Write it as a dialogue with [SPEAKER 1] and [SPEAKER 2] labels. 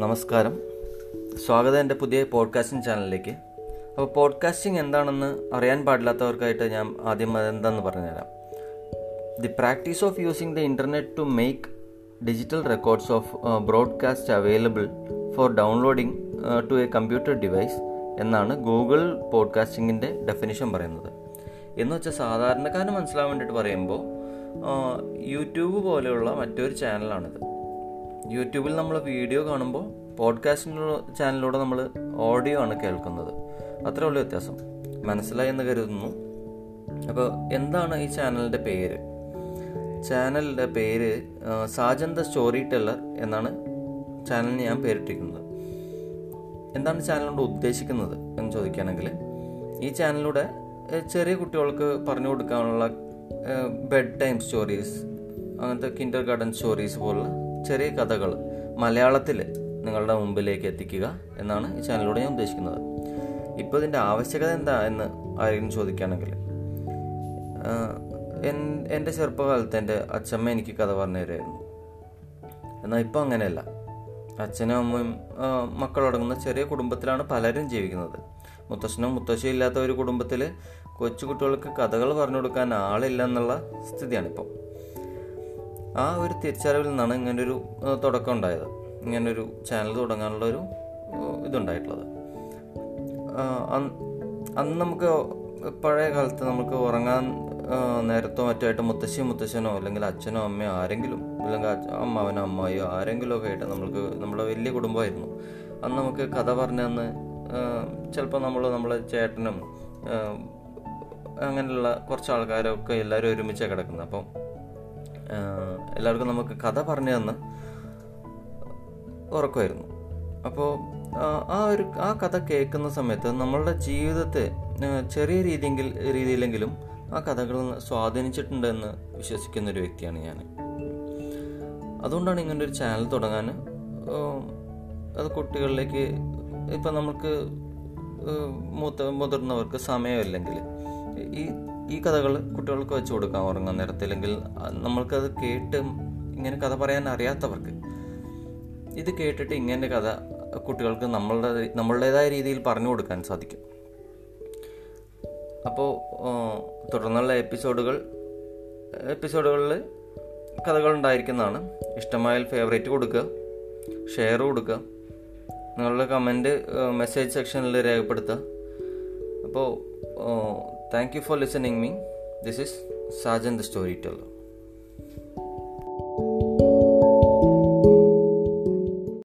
[SPEAKER 1] നമസ്കാരം. സ്വാഗതം എന്റെ പുതിയ പോഡ്കാസ്റ്റിംഗ് ചാനലിലേക്ക് അപ്പോൾ പോഡ്കാസ്റ്റിംഗ് എന്താണെന്ന് അറിയാൻ പാടില്ലാത്തവർക്കായിട്ട് ഞാൻ ആദ്യം അതെന്താണെന്ന് പറഞ്ഞുതരാം. The practice of using the internet to make digital records of broadcast available for downloading to a computer device എന്നാണ് ഗൂഗിൾ പോഡ്കാസ്റ്റിങ്ങിന്റെ ഡെഫിനിഷൻ പറയുന്നത്. എന്ന് വെച്ചാൽ സാധാരണക്കാരന് മനസ്സിലാവാൻ വേണ്ടിയിട്ട് പറയുമ്പോൾ യൂട്യൂബ് പോലെയുള്ള മറ്റൊരു ചാനലാണിത് യൂട്യൂബിൽ നമ്മൾ വീഡിയോ കാണുമ്പോൾ പോഡ്കാസ്റ്റിനുള്ള ചാനലിലൂടെ നമ്മൾ ഓഡിയോ ആണ് കേൾക്കുന്നത്. അത്രേ ഉള്ളൂ വ്യത്യാസം. മനസ്സിലായി എന്ന് കരുതുന്നു. അപ്പോൾ എന്താണ് ഈ ചാനലിന്റെ പേര്? ചാനലിന്റെ പേര് സാജൻ ദ സ്റ്റോറി ടെല്ലർ എന്നാണ് ചാനലിന് ഞാൻ പേരിട്ടിരിക്കുന്നത്. എന്താണ് ചാനൽ കൊണ്ട് ഉദ്ദേശിക്കുന്നത് എന്ന് ചോദിക്കുകയാണെങ്കിൽ ഈ ചാനലിലൂടെ ചെറിയ കുട്ടികൾക്ക് പറഞ്ഞു കൊടുക്കാനുള്ള ബെഡ് ടൈം സ്റ്റോറീസ് അങ്ങനത്തെ കിൻഡർ ഗാർഡൻ സ്റ്റോറീസ് പോലുള്ള ചെറിയ കഥകൾ മലയാളത്തിൽ നിങ്ങളുടെ മുമ്പിലേക്ക് എത്തിക്കുക എന്നാണ് ഈ ചാനലിലൂടെ ഞാൻ ഉദ്ദേശിക്കുന്നത്. ഇപ്പോൾ ഇതിന്റെ ആവശ്യകത എന്താ എന്ന് ആരെങ്കിലും ചോദിക്കുകയാണെങ്കിൽ എന്റെ ചെറുപ്പകാലത്ത് എന്റെ അച്ഛമ്മ എനിക്ക് കഥ പറഞ്ഞു തരുമായിരുന്നു. എന്നാൽ ഇപ്പോൾ അങ്ങനെയല്ല. അച്ഛനും അമ്മയും മക്കളടങ്ങുന്ന ചെറിയ കുടുംബത്തിലാണ് പലരും ജീവിക്കുന്നത്. മുത്തശ്ശനും മുത്തശ്ശിയോ ഇല്ലാത്ത ഒരു കുടുംബത്തിൽ കൊച്ചു കുട്ടികൾക്ക് കഥകൾ പറഞ്ഞു കൊടുക്കാൻ ആളില്ല എന്നുള്ള സ്ഥിതിയാണിപ്പോൾ ആ ഒരു തിരിച്ചറിവിൽ നിന്നാണ് ഇങ്ങനൊരു തുടക്കം ഉണ്ടായത്. ഇങ്ങനൊരു ചാനൽ തുടങ്ങാനുള്ള ഒരു ഇതുണ്ടായിട്ടുള്ളത്. അന്ന് നമുക്ക് പഴയ കാലത്ത് നമുക്ക് ഉറങ്ങാൻ നേരത്തോ മറ്റായിട്ട് മുത്തശ്ശി മുത്തശ്ശനോ അല്ലെങ്കിൽ അച്ഛനോ അമ്മയോ ആരെങ്കിലും അല്ലെങ്കിൽ അമ്മാവനോ അമ്മായിയോ ആരെങ്കിലും ഒക്കെ ആയിട്ട് നമ്മൾക്ക് നമ്മുടെ വലിയ കുടുംബമായിരുന്നു. അന്ന് നമുക്ക് കഥ പറഞ്ഞു അന്ന് ചിലപ്പോൾ നമ്മൾ നമ്മളെ ചേട്ടനും അങ്ങനെയുള്ള കുറച്ച് ആൾക്കാരൊക്കെ എല്ലാവരും ഒരുമിച്ചാണ് കിടക്കുന്നത്. അപ്പം എല്ലാവർക്കും നമുക്ക് കഥ പറഞ്ഞു തന്ന് ഉറക്കമായിരുന്നു. അപ്പോൾ ആ ഒരു ആ കഥ കേൾക്കുന്ന സമയത്ത് നമ്മളുടെ ജീവിതത്തെ ചെറിയ രീതിയെങ്കിൽ രീതിയിലെങ്കിലും ആ കഥകൾ സ്വാധീനിച്ചിട്ടുണ്ടെന്ന് വിശ്വസിക്കുന്ന ഒരു വ്യക്തിയാണ് ഞാൻ അതുകൊണ്ടാണ് ഇങ്ങനെ ഒരു ചാനൽ തുടങ്ങാൻ അത് കുട്ടികളിലേക്ക് ഇപ്പം നമുക്ക് മുതിർന്നവർക്ക് സമയമില്ലെങ്കിൽ ഈ ഈ കഥകൾ കുട്ടികൾക്ക് വെച്ച് കൊടുക്കാൻ ഉറങ്ങാൻ നേരത്തില്ലെങ്കിൽ നമ്മൾക്കത് കേട്ട് ഇങ്ങനെ കഥ പറയാൻ അറിയാത്തവർക്ക് ഇത് കേട്ടിട്ട് ഇങ്ങനെ കഥ കുട്ടികൾക്ക് നമ്മളുടെ നമ്മളുടേതായ രീതിയിൽ പറഞ്ഞു കൊടുക്കാൻ സാധിക്കും. അപ്പോൾ തുടർന്നുള്ള എപ്പിസോഡുകൾ എപ്പിസോഡുകളിൽ കഥകൾ ഉണ്ടായിരിക്കുന്നതാണ്. ഇഷ്ടമായാൽ ഫേവറേറ്റ് കൊടുക്കുക ഷെയർ കൊടുക്കുക നിങ്ങളുടെ കമന്റ് മെസ്സേജ് സെക്ഷനിൽ രേഖപ്പെടുത്തുക. അപ്പോൾ Thank you for listening me. This is Sajan the Storyteller.